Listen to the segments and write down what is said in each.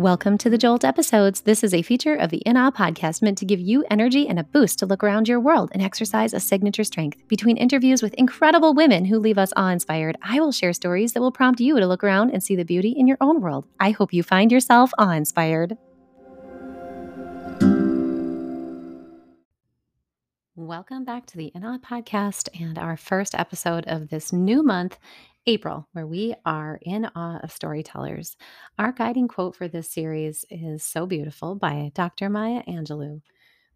Welcome to the Jolt episodes. This is a feature of the In Awe podcast meant to give you energy and a boost to look around your world and exercise a signature strength. Between interviews with incredible women who leave us awe inspired, I will share stories that will prompt you to look around and see the beauty in your own world. I hope you find yourself awe inspired. Welcome back to the In Awe podcast and our first episode of this new month April, where we are in awe of storytellers. Our guiding quote for this series is So Beautiful by Dr. Maya Angelou.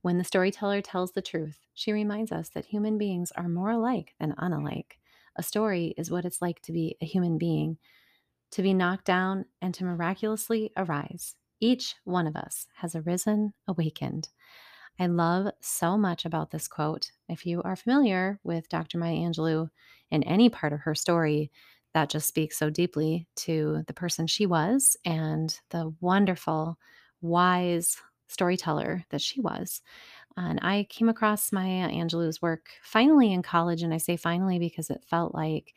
When the storyteller tells the truth, she reminds us that human beings are more alike than unalike. A story is what it's like to be a human being, to be knocked down and to miraculously arise. Each one of us has arisen, awakened. I love so much about this quote. If you are familiar with Dr. Maya Angelou in any part of her story, that just speaks so deeply to the person she was and the wonderful, wise storyteller that she was. And I came across Maya Angelou's work finally in college. And I say finally because it felt like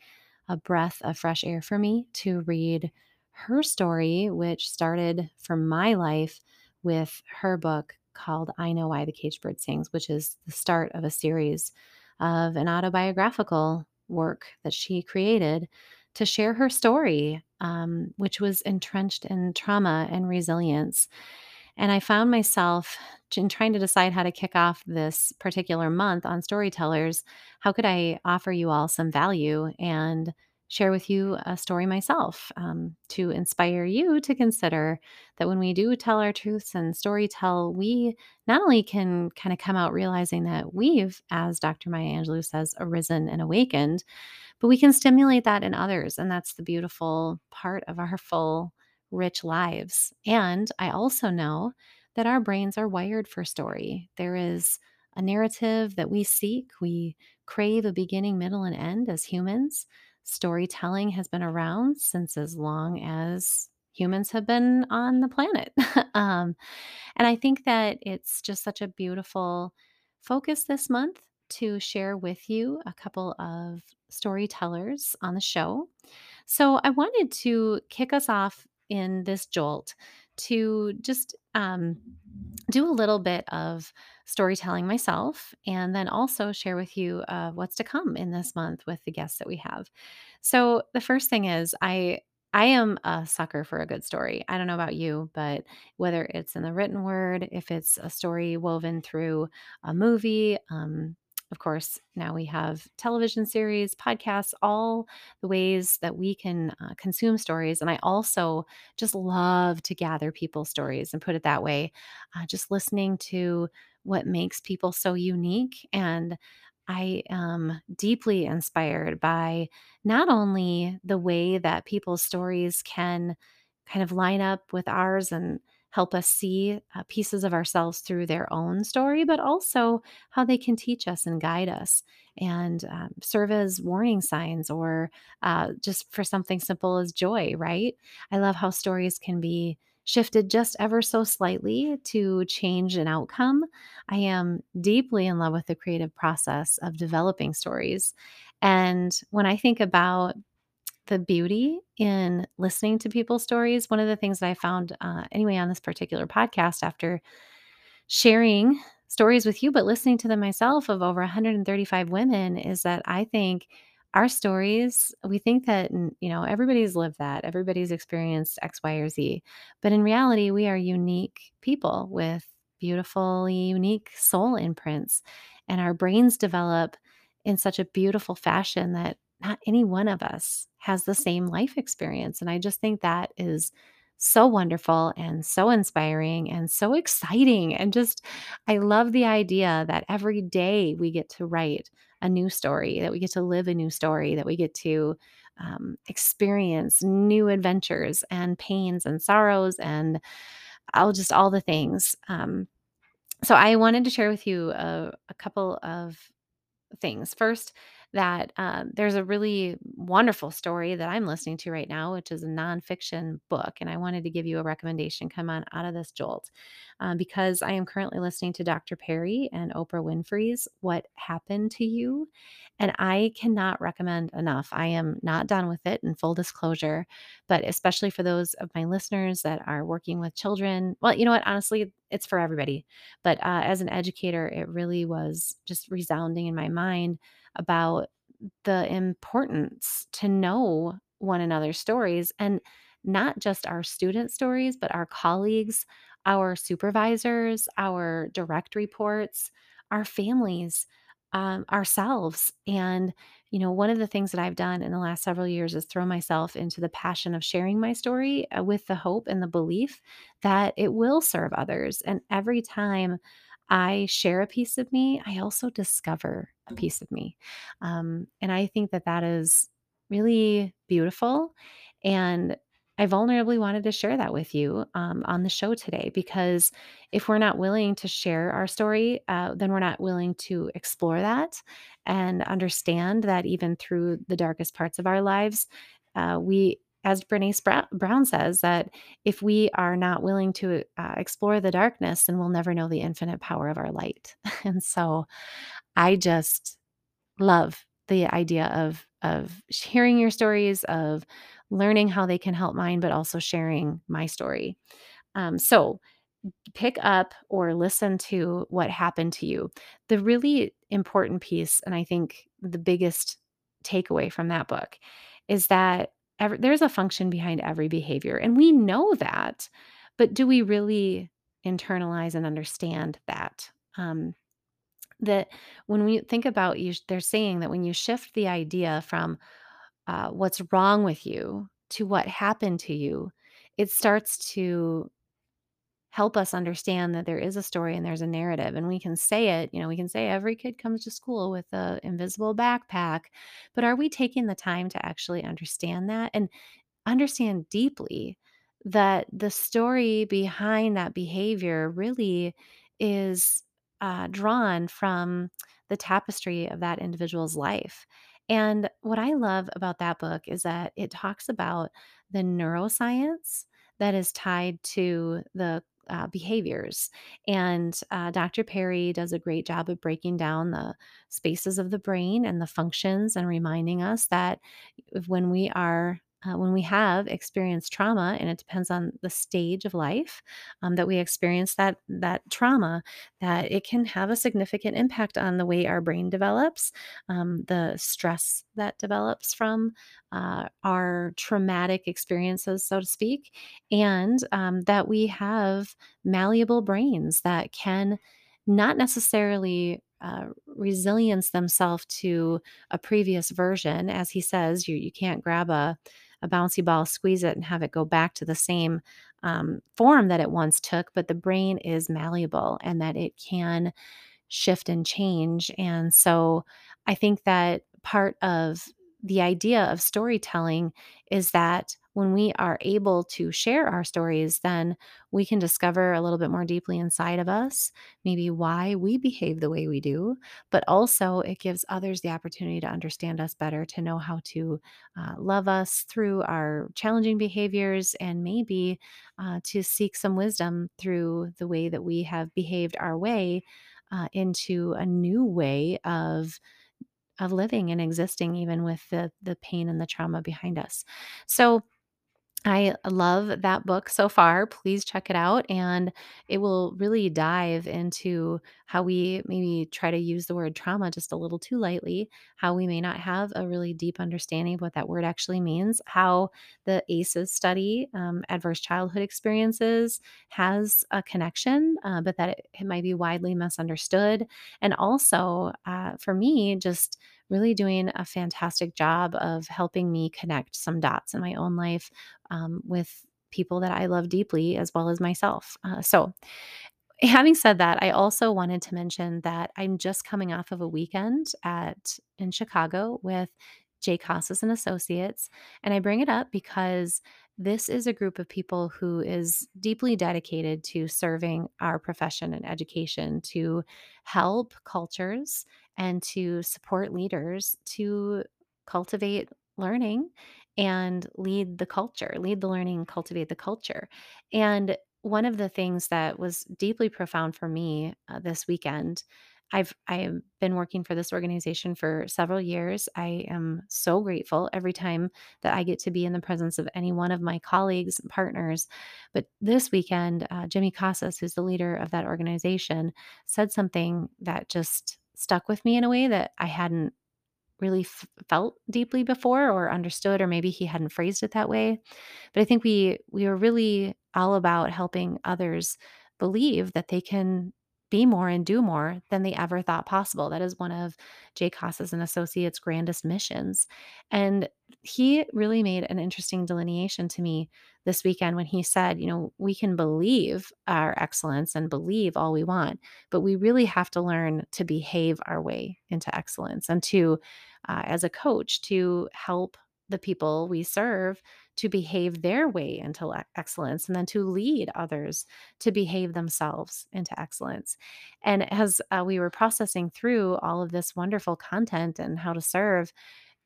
a breath of fresh air for me to read her story, which started for my life with her book, called I Know Why the Caged Bird Sings, which is the start of a series of an autobiographical work that she created to share her story, um, which was entrenched in trauma and resilience. And I found myself in trying to decide how to kick off this particular month on storytellers. How could I offer you all some value? And share with you a story myself um, to inspire you to consider that when we do tell our truths and story tell, we not only can kind of come out realizing that we've, as Dr. Maya Angelou says, arisen and awakened, but we can stimulate that in others. And that's the beautiful part of our full, rich lives. And I also know that our brains are wired for story. There is a narrative that we seek, we crave a beginning, middle, and end as humans storytelling has been around since as long as humans have been on the planet. um, and I think that it's just such a beautiful focus this month to share with you a couple of storytellers on the show. So I wanted to kick us off in this jolt to just um, do a little bit of storytelling myself and then also share with you uh, what's to come in this month with the guests that we have. So the first thing is I I am a sucker for a good story. I don't know about you, but whether it's in the written word, if it's a story woven through a movie, um, of course, now we have television series, podcasts, all the ways that we can uh, consume stories. And I also just love to gather people's stories and put it that way. Uh, just listening to what makes people so unique. And I am deeply inspired by not only the way that people's stories can kind of line up with ours and help us see uh, pieces of ourselves through their own story, but also how they can teach us and guide us and um, serve as warning signs or uh, just for something simple as joy, right? I love how stories can be shifted just ever so slightly to change an outcome. I am deeply in love with the creative process of developing stories. And when I think about the beauty in listening to people's stories. One of the things that I found, uh, anyway, on this particular podcast after sharing stories with you, but listening to them myself of over 135 women, is that I think our stories, we think that, you know, everybody's lived that, everybody's experienced X, Y, or Z. But in reality, we are unique people with beautifully unique soul imprints. And our brains develop in such a beautiful fashion that not any one of us has the same life experience. And I just think that is so wonderful and so inspiring and so exciting. And just, I love the idea that every day we get to write a new story, that we get to live a new story, that we get to um, experience new adventures and pains and sorrows and all just all the things. Um, so I wanted to share with you a, a couple of things. First, that um, there's a really wonderful story that I'm listening to right now, which is a nonfiction book. And I wanted to give you a recommendation come on out of this jolt um, because I am currently listening to Dr. Perry and Oprah Winfrey's What Happened to You. And I cannot recommend enough. I am not done with it in full disclosure, but especially for those of my listeners that are working with children. Well, you know what? Honestly, it's for everybody. But uh, as an educator, it really was just resounding in my mind about the importance to know one another's stories and not just our student stories, but our colleagues, our supervisors, our direct reports, our families, um, ourselves. And, you know, one of the things that I've done in the last several years is throw myself into the passion of sharing my story uh, with the hope and the belief that it will serve others. And every time I share a piece of me, I also discover a piece of me. Um, and I think that that is really beautiful. And I vulnerably wanted to share that with you um, on the show today because if we're not willing to share our story, uh, then we're not willing to explore that and understand that even through the darkest parts of our lives, uh, we, as Brene Brown says, that if we are not willing to uh, explore the darkness, then we'll never know the infinite power of our light. and so I just love the idea of of hearing your stories, of learning how they can help mine, but also sharing my story. Um, so pick up or listen to what happened to you. The really important piece, and I think the biggest takeaway from that book, is that every, there's a function behind every behavior, and we know that, but do we really internalize and understand that? Um, that when we think about you, they're saying that when you shift the idea from uh, what's wrong with you to what happened to you, it starts to help us understand that there is a story and there's a narrative and we can say it you know we can say every kid comes to school with a invisible backpack but are we taking the time to actually understand that and understand deeply that the story behind that behavior really is uh, drawn from the tapestry of that individual's life. And what I love about that book is that it talks about the neuroscience that is tied to the uh, behaviors. And uh, Dr. Perry does a great job of breaking down the spaces of the brain and the functions and reminding us that when we are uh, when we have experienced trauma and it depends on the stage of life um, that we experience that that trauma that it can have a significant impact on the way our brain develops um, the stress that develops from uh, our traumatic experiences so to speak and um, that we have malleable brains that can not necessarily uh, resilience themselves to a previous version. As he says you you can't grab a a bouncy ball, squeeze it, and have it go back to the same um, form that it once took. But the brain is malleable and that it can shift and change. And so I think that part of the idea of storytelling is that when we are able to share our stories, then we can discover a little bit more deeply inside of us, maybe why we behave the way we do, but also it gives others the opportunity to understand us better, to know how to uh, love us through our challenging behaviors, and maybe uh, to seek some wisdom through the way that we have behaved our way uh, into a new way of of living and existing even with the the pain and the trauma behind us. So I love that book so far. Please check it out. And it will really dive into how we maybe try to use the word trauma just a little too lightly, how we may not have a really deep understanding of what that word actually means, how the ACEs study, um, adverse childhood experiences, has a connection, uh, but that it, it, might be widely misunderstood. And also, uh, for me, just really doing a fantastic job of helping me connect some dots in my own life um, with people that I love deeply as well as myself. Uh, so, having said that, I also wanted to mention that I'm just coming off of a weekend at in Chicago with J Casas and Associates, and I bring it up because this is a group of people who is deeply dedicated to serving our profession and education to help cultures and to support leaders to cultivate learning and lead the culture, lead the learning, cultivate the culture. And one of the things that was deeply profound for me uh, this weekend I've I have been working for this organization for several years. I am so grateful every time that I get to be in the presence of any one of my colleagues and partners. But this weekend, uh, Jimmy Casas, who's the leader of that organization, said something that just stuck with me in a way that I hadn't really f- felt deeply before or understood or maybe he hadn't phrased it that way. But i think we we are really all about helping others believe that they can be more and do more than they ever thought possible. That is one of J Casas and associates grandest missions and he really made an interesting delineation to me this weekend when he said you know we can believe our excellence and believe all we want but we really have to learn to behave our way into excellence and to uh, as a coach to help the people we serve to behave their way into excellence and then to lead others to behave themselves into excellence. And as uh, we were processing through all of this wonderful content and how to serve,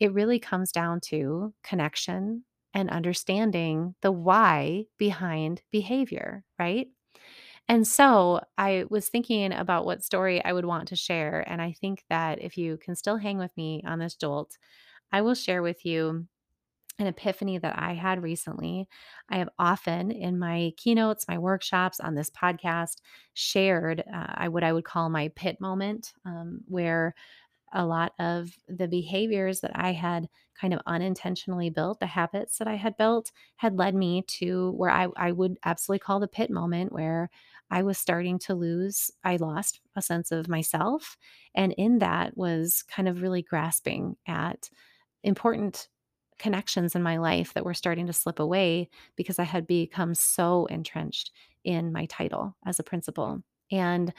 it really comes down to connection and understanding the why behind behavior, right? And so I was thinking about what story I would want to share. And I think that if you can still hang with me on this jolt, I will share with you an epiphany that I had recently. I have often in my keynotes, my workshops on this podcast shared uh, I, what I would call my pit moment, um, where a lot of the behaviors that I had kind of unintentionally built, the habits that I had built, had led me to where I, I would absolutely call the pit moment where I was starting to lose, I lost a sense of myself. And in that was kind of really grasping at important connections in my life that were starting to slip away because I had become so entrenched in my title as a principal. And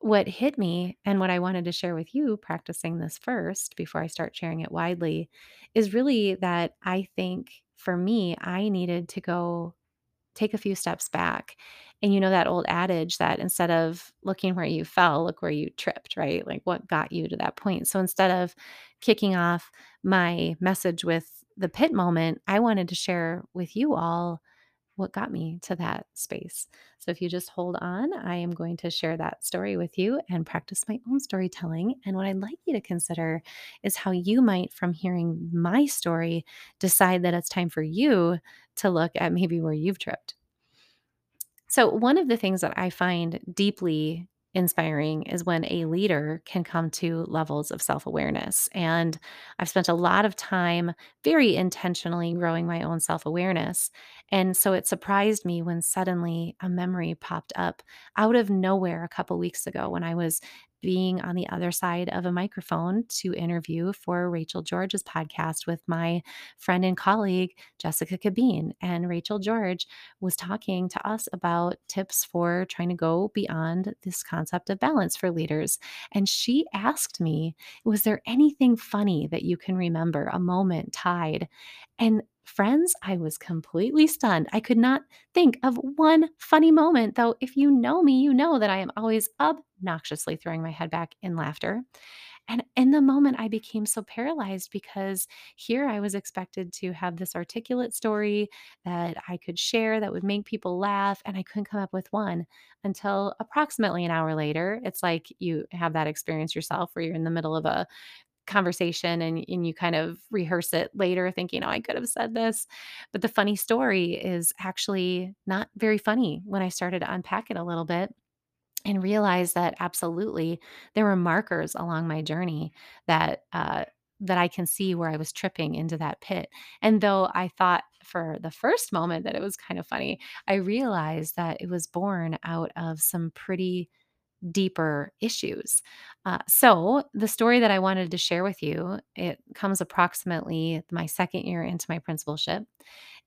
what hit me and what I wanted to share with you practicing this first before I start sharing it widely is really that I think for me, I needed to go take a few steps back. And you know that old adage that instead of looking where you fell, look where you tripped, right? Like what got you to that point. So instead of kicking off my message with the pit moment, I wanted to share with you all what got me to that space. So if you just hold on, I am going to share that story with you and practice my own storytelling. And what I'd like you to consider is how you might, from hearing my story, decide that it's time for you to look at maybe where you've tripped. So, one of the things that I find deeply inspiring is when a leader can come to levels of self awareness. And I've spent a lot of time very intentionally growing my own self awareness. And so it surprised me when suddenly a memory popped up out of nowhere a couple weeks ago when I was being on the other side of a microphone to interview for Rachel George's podcast with my friend and colleague, Jessica Cabeen. And Rachel George was talking to us about tips for trying to go beyond this concept of balance for leaders. And she asked me, Was there anything funny that you can remember, a moment tied? And friends, I was completely stunned. I could not think of one funny moment, though, if you know me, you know that I am always obnoxiously throwing my head back in laughter. And in the moment, I became so paralyzed because here I was expected to have this articulate story that I could share that would make people laugh, and I couldn't come up with one until approximately an hour later. It's like you have that experience yourself where you're in the middle of a conversation and, and you kind of rehearse it later thinking, oh, I could have said this. But the funny story is actually not very funny when I started to unpack it a little bit and realized that absolutely there were markers along my journey that uh, that I can see where I was tripping into that pit. And though I thought for the first moment that it was kind of funny, I realized that it was born out of some pretty deeper issues. Uh, so the story that I wanted to share with you, it comes approximately my second year into my principalship,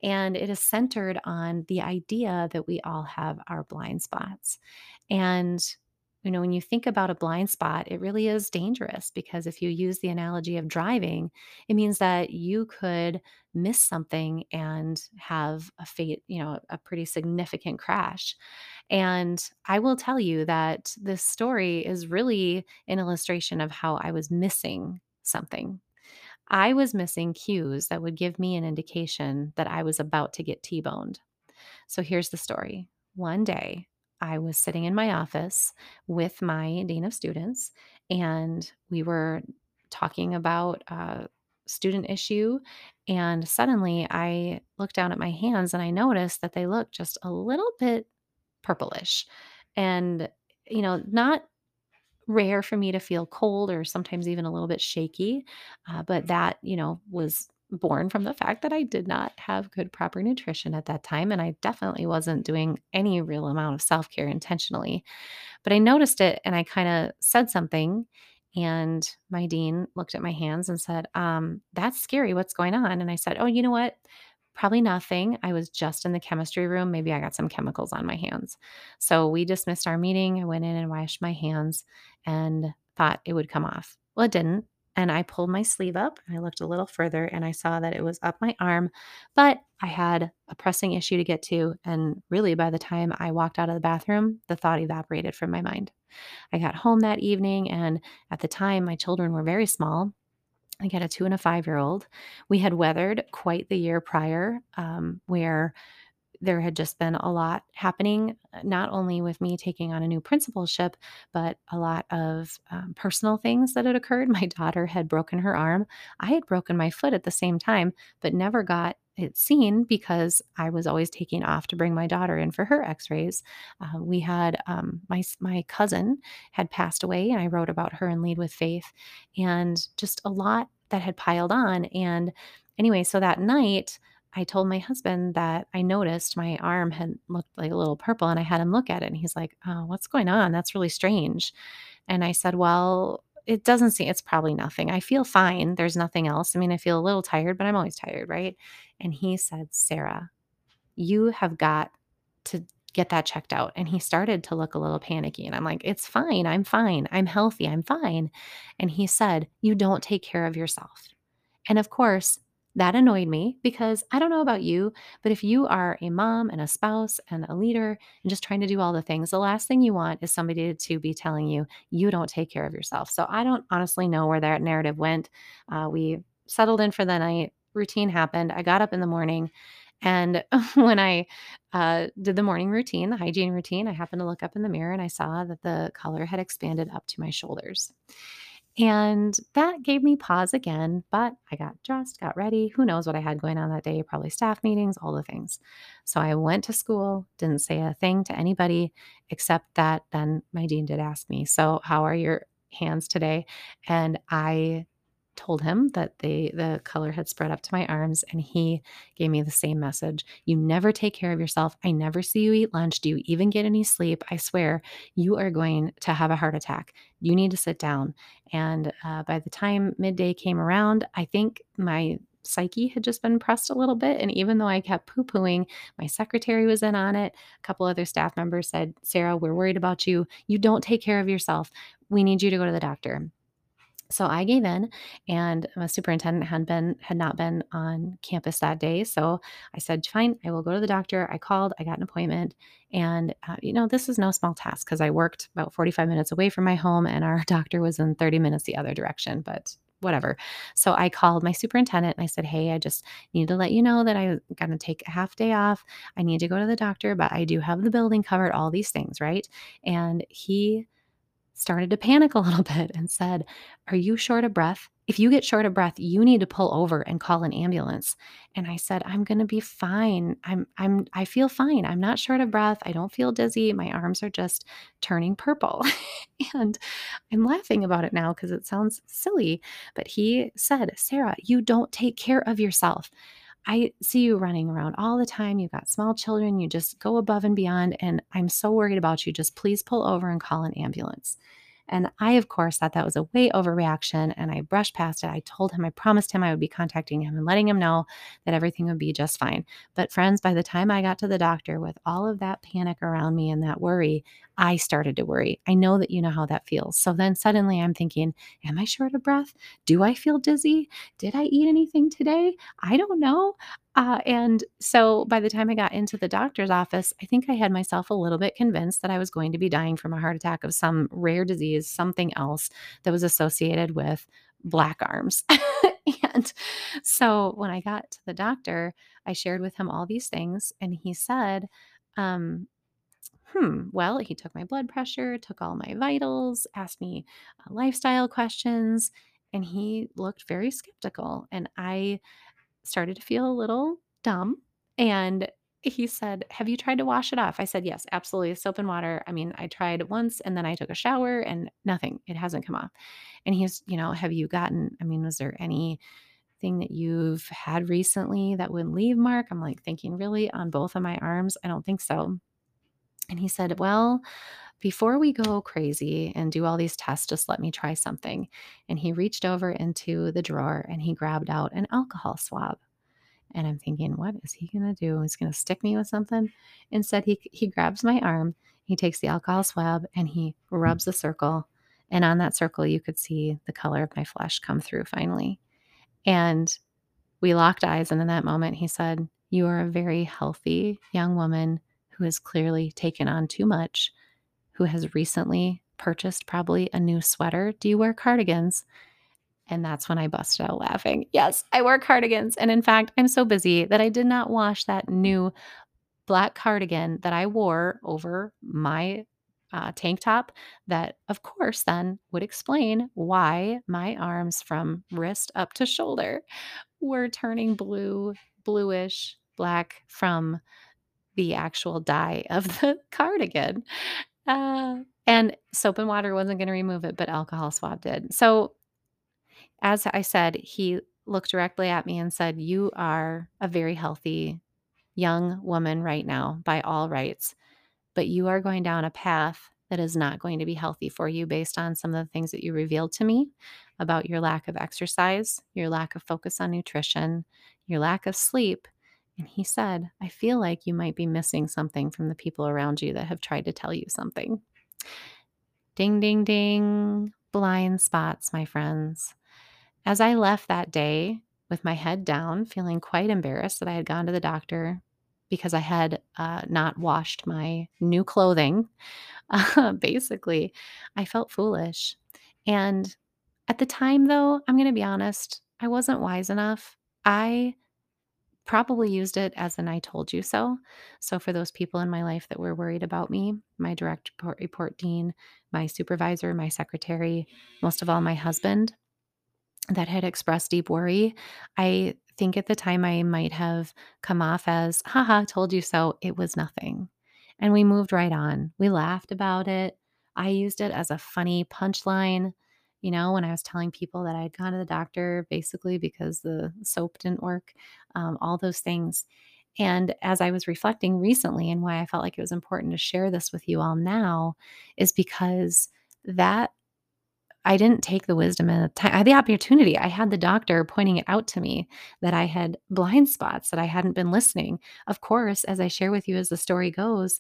and it is centered on the idea that we all have our blind spots. And you know, when you think about a blind spot, it really is dangerous because if you use the analogy of driving, it means that you could miss something and have a fate, you know, a pretty significant crash. And I will tell you that this story is really an illustration of how I was missing something. I was missing cues that would give me an indication that I was about to get T boned. So here's the story. One day, I was sitting in my office with my dean of students, and we were talking about a student issue. And suddenly, I looked down at my hands and I noticed that they looked just a little bit purplish. And, you know, not rare for me to feel cold or sometimes even a little bit shaky. Uh, but that, you know, was born from the fact that I did not have good, proper nutrition at that time. And I definitely wasn't doing any real amount of self care intentionally. But I noticed it and I kind of said something. And my dean looked at my hands and said, um, That's scary. What's going on? And I said, Oh, you know what? Probably nothing. I was just in the chemistry room. Maybe I got some chemicals on my hands. So we dismissed our meeting. I went in and washed my hands and thought it would come off. Well, it didn't. And I pulled my sleeve up and I looked a little further and I saw that it was up my arm, but I had a pressing issue to get to. And really, by the time I walked out of the bathroom, the thought evaporated from my mind. I got home that evening, and at the time, my children were very small. I had a two and a five year old. We had weathered quite the year prior, um, where there had just been a lot happening, uh, not only with me taking on a new principalship, but a lot of um, personal things that had occurred. My daughter had broken her arm. I had broken my foot at the same time, but never got it seen because I was always taking off to bring my daughter in for her X-rays. Uh, we had um, my my cousin had passed away, and I wrote about her in Lead with Faith, and just a lot that had piled on. And anyway, so that night I told my husband that I noticed my arm had looked like a little purple and I had him look at it and he's like, "Oh, what's going on? That's really strange." And I said, "Well, it doesn't seem it's probably nothing. I feel fine. There's nothing else. I mean, I feel a little tired, but I'm always tired, right?" And he said, "Sarah, you have got to get that checked out." And he started to look a little panicky and I'm like, "It's fine. I'm fine. I'm healthy. I'm fine." And he said, "You don't take care of yourself." And of course, that annoyed me because I don't know about you, but if you are a mom and a spouse and a leader and just trying to do all the things, the last thing you want is somebody to be telling you you don't take care of yourself. So I don't honestly know where that narrative went. Uh, we settled in for the night, routine happened. I got up in the morning. And when I uh, did the morning routine, the hygiene routine, I happened to look up in the mirror and I saw that the color had expanded up to my shoulders. And that gave me pause again, but I got dressed, got ready. Who knows what I had going on that day? Probably staff meetings, all the things. So I went to school, didn't say a thing to anybody except that then my dean did ask me, So, how are your hands today? And I told him that the the color had spread up to my arms and he gave me the same message. You never take care of yourself. I never see you eat lunch. Do you even get any sleep? I swear you are going to have a heart attack. You need to sit down. And uh, by the time midday came around i think my psyche had just been pressed a little bit and even though i kept poo-pooing my secretary was in on it. A couple other staff members said sarah we're worried about you. You don't take care of yourself. We need you to go to the doctor so I gave in, and my superintendent had been had not been on campus that day. So I said, "Fine, I will go to the doctor." I called, I got an appointment, and uh, you know this is no small task because I worked about forty five minutes away from my home, and our doctor was in thirty minutes the other direction. But whatever. So I called my superintendent and I said, Hey, I just need to let you know that I'm going to take a half day off. I need to go to the doctor, but I do have the building covered, all these things, right? And he started to panic a little bit and said, Are you short of breath? If you get short of breath, you need to pull over and call an ambulance. And I said, I'm going to be fine. I'm I'm I feel fine. I'm not short of breath. I don't feel dizzy. My arms are just turning purple. and I'm laughing about it now because it sounds silly, but he said, "Sarah, you don't take care of yourself." I see you running around all the time. You've got small children. You just go above and beyond. And I'm so worried about you. Just please pull over and call an ambulance. And I, of course, thought that was a way overreaction and I brushed past it. I told him, I promised him I would be contacting him and letting him know that everything would be just fine. But, friends, by the time I got to the doctor with all of that panic around me and that worry, I started to worry. I know that you know how that feels. So then suddenly I'm thinking, Am I short of breath? Do I feel dizzy? Did I eat anything today? I don't know. Uh, and so by the time I got into the doctor's office, I think I had myself a little bit convinced that I was going to be dying from a heart attack of some rare disease, something else that was associated with black arms. and so when I got to the doctor, I shared with him all these things, and he said, um, Hmm, well, he took my blood pressure, took all my vitals, asked me uh, lifestyle questions, and he looked very skeptical. And I started to feel a little dumb. And he said, Have you tried to wash it off? I said, Yes, absolutely. Soap and water. I mean, I tried once and then I took a shower and nothing. It hasn't come off. And he's, you know, have you gotten, I mean, was there anything that you've had recently that would leave mark? I'm like thinking, really, on both of my arms? I don't think so. And he said, Well, before we go crazy and do all these tests, just let me try something. And he reached over into the drawer and he grabbed out an alcohol swab. And I'm thinking, what is he going to do? He's going to stick me with something. Instead, he, he grabs my arm, he takes the alcohol swab, and he rubs a circle. And on that circle, you could see the color of my flesh come through finally. And we locked eyes. And in that moment, he said, You are a very healthy young woman who has clearly taken on too much, who has recently purchased probably a new sweater. Do you wear cardigans? And that's when I busted out laughing. Yes, I wear cardigans. And in fact, I'm so busy that I did not wash that new black cardigan that I wore over my uh, tank top. That, of course, then would explain why my arms from wrist up to shoulder were turning blue, bluish, black from the actual dye of the cardigan. Uh, and soap and water wasn't going to remove it, but alcohol swab did. So, as I said, he looked directly at me and said, You are a very healthy young woman right now, by all rights, but you are going down a path that is not going to be healthy for you based on some of the things that you revealed to me about your lack of exercise, your lack of focus on nutrition, your lack of sleep, and he said, I feel like you might be missing something from the people around you that have tried to tell you something. Ding, ding, ding. Blind spots, my friends. As I left that day with my head down, feeling quite embarrassed that I had gone to the doctor because I had uh, not washed my new clothing, uh, basically, I felt foolish. And at the time, though, I'm going to be honest, I wasn't wise enough. I probably used it as an I told you so. So, for those people in my life that were worried about me, my direct report, report dean, my supervisor, my secretary, most of all, my husband, that had expressed deep worry, I think at the time I might have come off as, haha, told you so. It was nothing. And we moved right on. We laughed about it. I used it as a funny punchline. You know, when I was telling people that I'd gone to the doctor basically because the soap didn't work, um, all those things. And as I was reflecting recently, and why I felt like it was important to share this with you all now, is because that I didn't take the wisdom and the time. I had the opportunity. I had the doctor pointing it out to me that I had blind spots, that I hadn't been listening. Of course, as I share with you as the story goes,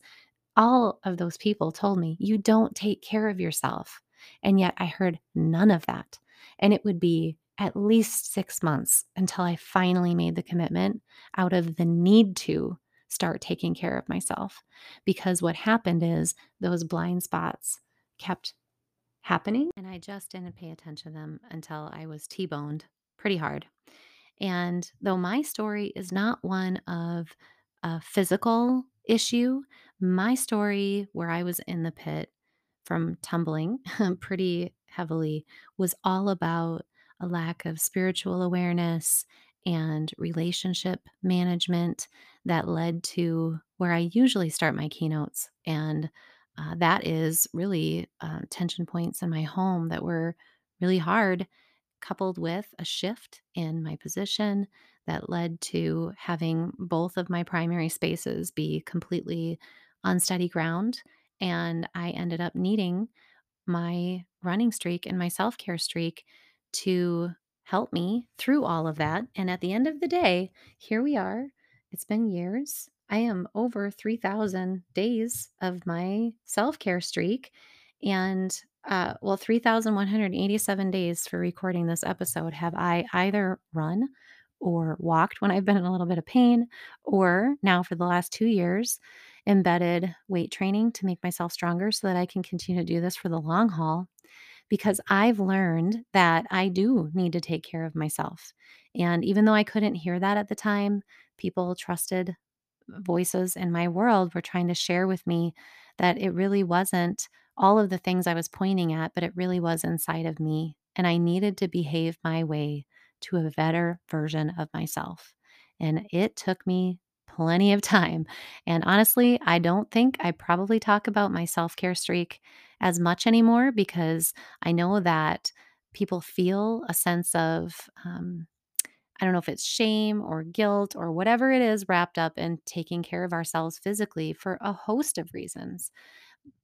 all of those people told me, you don't take care of yourself. And yet I heard none of that. And it would be at least six months until I finally made the commitment out of the need to start taking care of myself. Because what happened is those blind spots kept happening. And I just didn't pay attention to them until I was T boned pretty hard. And though my story is not one of a physical issue, my story where I was in the pit from tumbling pretty heavily was all about a lack of spiritual awareness and relationship management that led to where I usually start my keynotes. And uh, that is really uh, tension points in my home that were really hard, coupled with a shift in my position that led to having both of my primary spaces be completely on steady ground. And I ended up needing my running streak and my self care streak to help me through all of that. And at the end of the day, here we are. It's been years. I am over 3,000 days of my self care streak. And uh, well, 3,187 days for recording this episode have I either run or walked when I've been in a little bit of pain, or now for the last two years, embedded weight training to make myself stronger so that I can continue to do this for the long haul. Because I've learned that I do need to take care of myself. And even though I couldn't hear that at the time, people trusted voices in my world were trying to share with me that it really wasn't all of the things I was pointing at, but it really was inside of me. And I needed to behave my way to a better version of myself. And it took me plenty of time. And honestly, I don't think I probably talk about my self care streak as much anymore because I know that people feel a sense of, um, I don't know if it's shame or guilt or whatever it is wrapped up in taking care of ourselves physically for a host of reasons.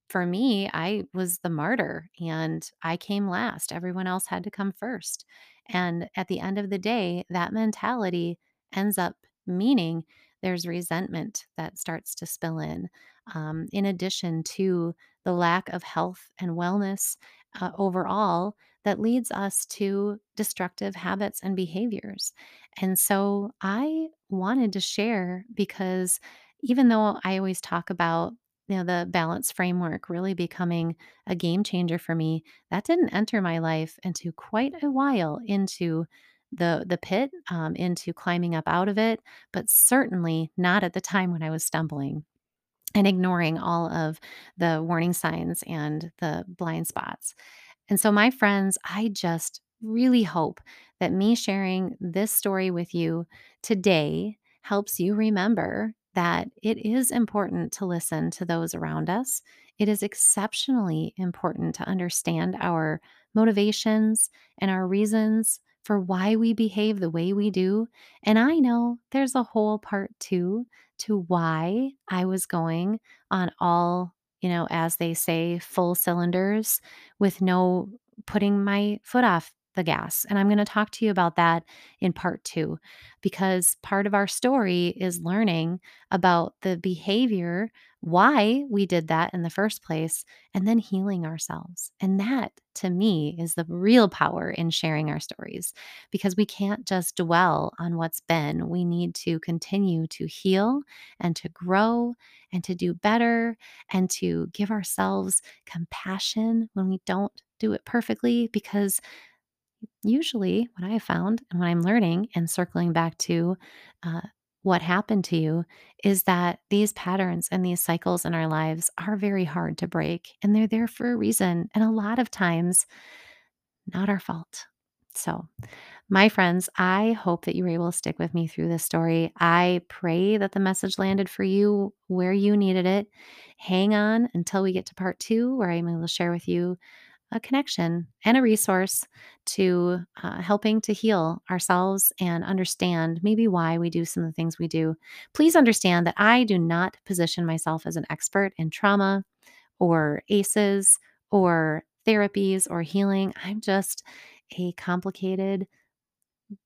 For me, I was the martyr and I came last. Everyone else had to come first. And at the end of the day, that mentality ends up meaning there's resentment that starts to spill in, um, in addition to the lack of health and wellness uh, overall that leads us to destructive habits and behaviors. And so I wanted to share because even though I always talk about you know the balance framework really becoming a game changer for me that didn't enter my life into quite a while into the the pit um, into climbing up out of it but certainly not at the time when i was stumbling and ignoring all of the warning signs and the blind spots and so, my friends, I just really hope that me sharing this story with you today helps you remember that it is important to listen to those around us. It is exceptionally important to understand our motivations and our reasons for why we behave the way we do. And I know there's a whole part too to why I was going on all, you know, as they say, full cylinders with no putting my foot off the gas. And I'm going to talk to you about that in part two, because part of our story is learning about the behavior, why we did that in the first place, and then healing ourselves. And that to me is the real power in sharing our stories, because we can't just dwell on what's been. We need to continue to heal and to grow and to do better and to give ourselves compassion when we don't do it perfectly because usually what I have found and what I'm learning and circling back to uh, what happened to you is that these patterns and these cycles in our lives are very hard to break and they're there for a reason. And a lot of times, not our fault. So, my friends, I hope that you were able to stick with me through this story. I pray that the message landed for you where you needed it. Hang on until we get to part two, where I'm able to share with you a connection and a resource to uh, helping to heal ourselves and understand maybe why we do some of the things we do. Please understand that I do not position myself as an expert in trauma or ACEs or therapies or healing. I'm just a complicated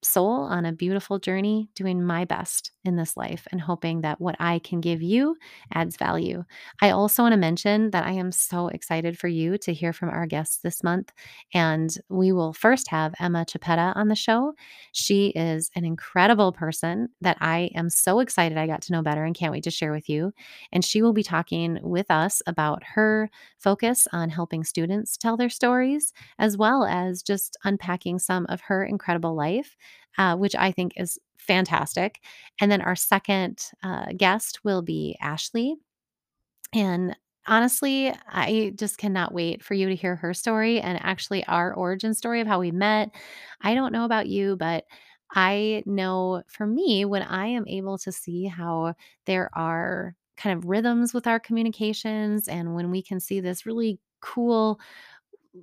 soul on a beautiful journey, doing my best in this life and hoping that what I can give you adds value. I also want to mention that I am so excited for you to hear from our guests this month. And we will first have Emma Chapetta on the show. She is an incredible person that I am so excited I got to know better and can't wait to share with you. And she will be talking with us about her focus on helping students tell their stories, as well as just unpacking some of her incredible uh, which I think is fantastic. And then our second uh, guest will be Ashley. And honestly, I just cannot wait for you to hear her story and actually our origin story of how we met. I don't know about you, but I know for me, when I am able to see how there are kind of rhythms with our communications and when we can see this really cool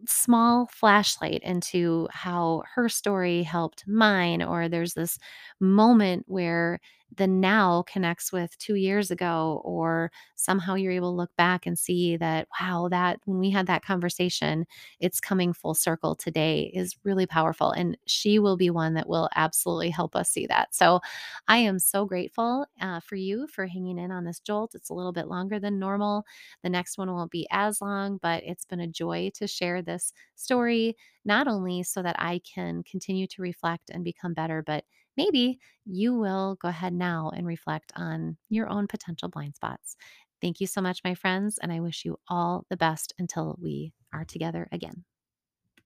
small flashlight into how her story helped mine or there's this moment where the now connects with two years ago, or somehow you're able to look back and see that, wow, that when we had that conversation, it's coming full circle today is really powerful. And she will be one that will absolutely help us see that. So I am so grateful uh, for you for hanging in on this jolt. It's a little bit longer than normal. The next one won't be as long, but it's been a joy to share this story, not only so that I can continue to reflect and become better, but maybe you will go ahead now and reflect on your own potential blind spots. Thank you so much, my friends, and I wish you all the best until we are together again.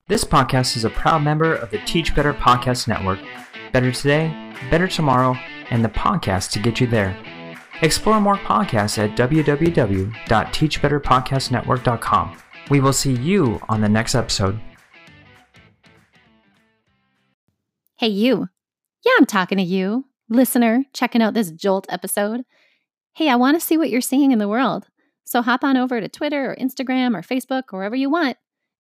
This podcast is a proud member of the Teach Better Podcast Network. Better today, better tomorrow, and the podcast to get you there. Explore more podcasts at www.teachbetterpodcastnetwork.com. We will see you on the next episode. Hey, you. Yeah, I'm talking to you, listener, checking out this Jolt episode. Hey, I want to see what you're seeing in the world. So hop on over to Twitter or Instagram or Facebook or wherever you want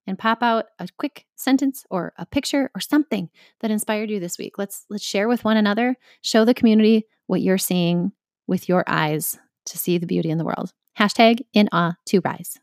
and pop out a quick sentence or a picture or something that inspired you this week. Let's let's share with one another, show the community what you're seeing with your eyes to see the beauty in the world. Hashtag in awe to rise.